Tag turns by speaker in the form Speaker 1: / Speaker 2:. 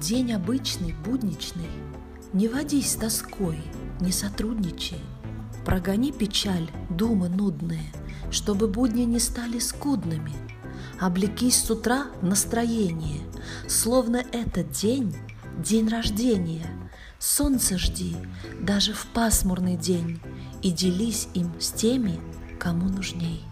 Speaker 1: день обычный, будничный, Не водись с тоской, не сотрудничай. Прогони печаль, думы нудные, Чтобы будни не стали скудными. Облекись с утра в настроение, Словно этот день — день рождения. Солнце жди, даже в пасмурный день, И делись им с теми, кому нужней.